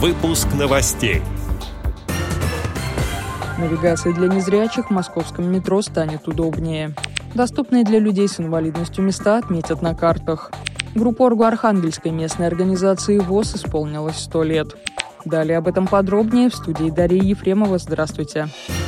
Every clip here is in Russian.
Выпуск новостей. Навигация для незрячих в московском метро станет удобнее. Доступные для людей с инвалидностью места отметят на картах. Группу Оргу Архангельской местной организации ВОЗ исполнилось 100 лет. Далее об этом подробнее в студии Дарьи Ефремова. Здравствуйте. Здравствуйте.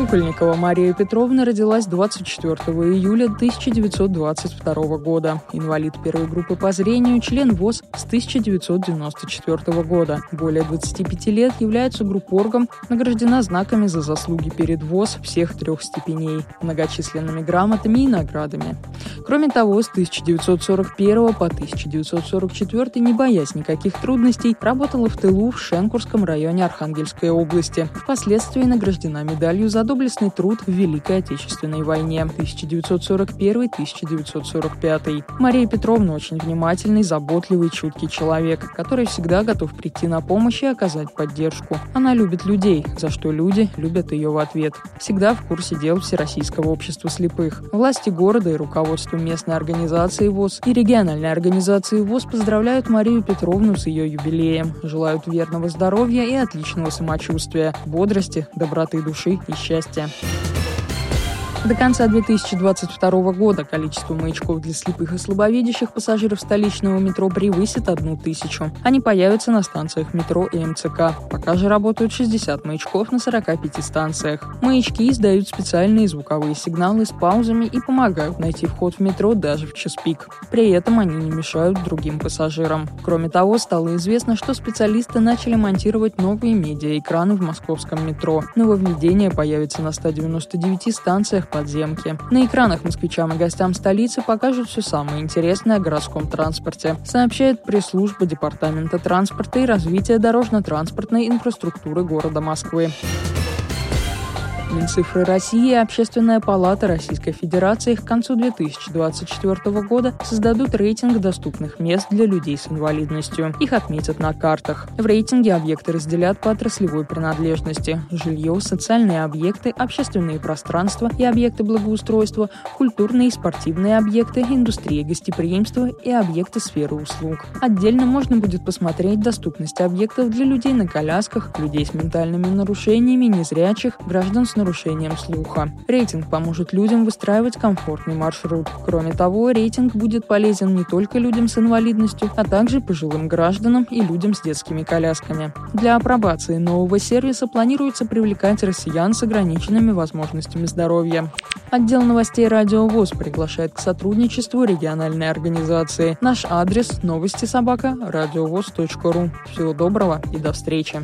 Кукольникова Мария Петровна родилась 24 июля 1922 года. Инвалид первой группы по зрению, член ВОЗ с 1994 года. Более 25 лет является группоргом, награждена знаками за заслуги перед ВОЗ всех трех степеней, многочисленными грамотами и наградами. Кроме того, с 1941 по 1944, не боясь никаких трудностей, работала в тылу в Шенкурском районе Архангельской области. Впоследствии награждена медалью за доблестный труд в Великой Отечественной войне 1941-1945. Мария Петровна очень внимательный, заботливый, чуткий человек, который всегда готов прийти на помощь и оказать поддержку. Она любит людей, за что люди любят ее в ответ. Всегда в курсе дел Всероссийского общества слепых. Власти города и руководство местной организации ВОЗ и региональной организации ВОЗ поздравляют Марию Петровну с ее юбилеем. Желают верного здоровья и отличного самочувствия, бодрости, доброты души и счастья. До конца 2022 года количество маячков для слепых и слабовидящих пассажиров столичного метро превысит одну тысячу. Они появятся на станциях метро и МЦК. Пока же работают 60 маячков на 45 станциях. Маячки издают специальные звуковые сигналы с паузами и помогают найти вход в метро даже в час пик. При этом они не мешают другим пассажирам. Кроме того, стало известно, что специалисты начали монтировать новые медиаэкраны в московском метро. Нововведение появится на 199 станциях подземки. На экранах москвичам и гостям столицы покажут все самое интересное о городском транспорте, сообщает пресс-служба Департамента транспорта и развития дорожно-транспортной инфраструктуры города Москвы. Минцифры России и Общественная палата Российской Федерации к концу 2024 года создадут рейтинг доступных мест для людей с инвалидностью. Их отметят на картах. В рейтинге объекты разделят по отраслевой принадлежности – жилье, социальные объекты, общественные пространства и объекты благоустройства, культурные и спортивные объекты, индустрия гостеприимства и объекты сферы услуг. Отдельно можно будет посмотреть доступность объектов для людей на колясках, людей с ментальными нарушениями, незрячих, граждан с нарушением слуха. Рейтинг поможет людям выстраивать комфортный маршрут. Кроме того, рейтинг будет полезен не только людям с инвалидностью, а также пожилым гражданам и людям с детскими колясками. Для апробации нового сервиса планируется привлекать россиян с ограниченными возможностями здоровья. Отдел новостей «Радио ВОЗ» приглашает к сотрудничеству региональной организации. Наш адрес – новости собака радиовоз.ру. Всего доброго и до встречи.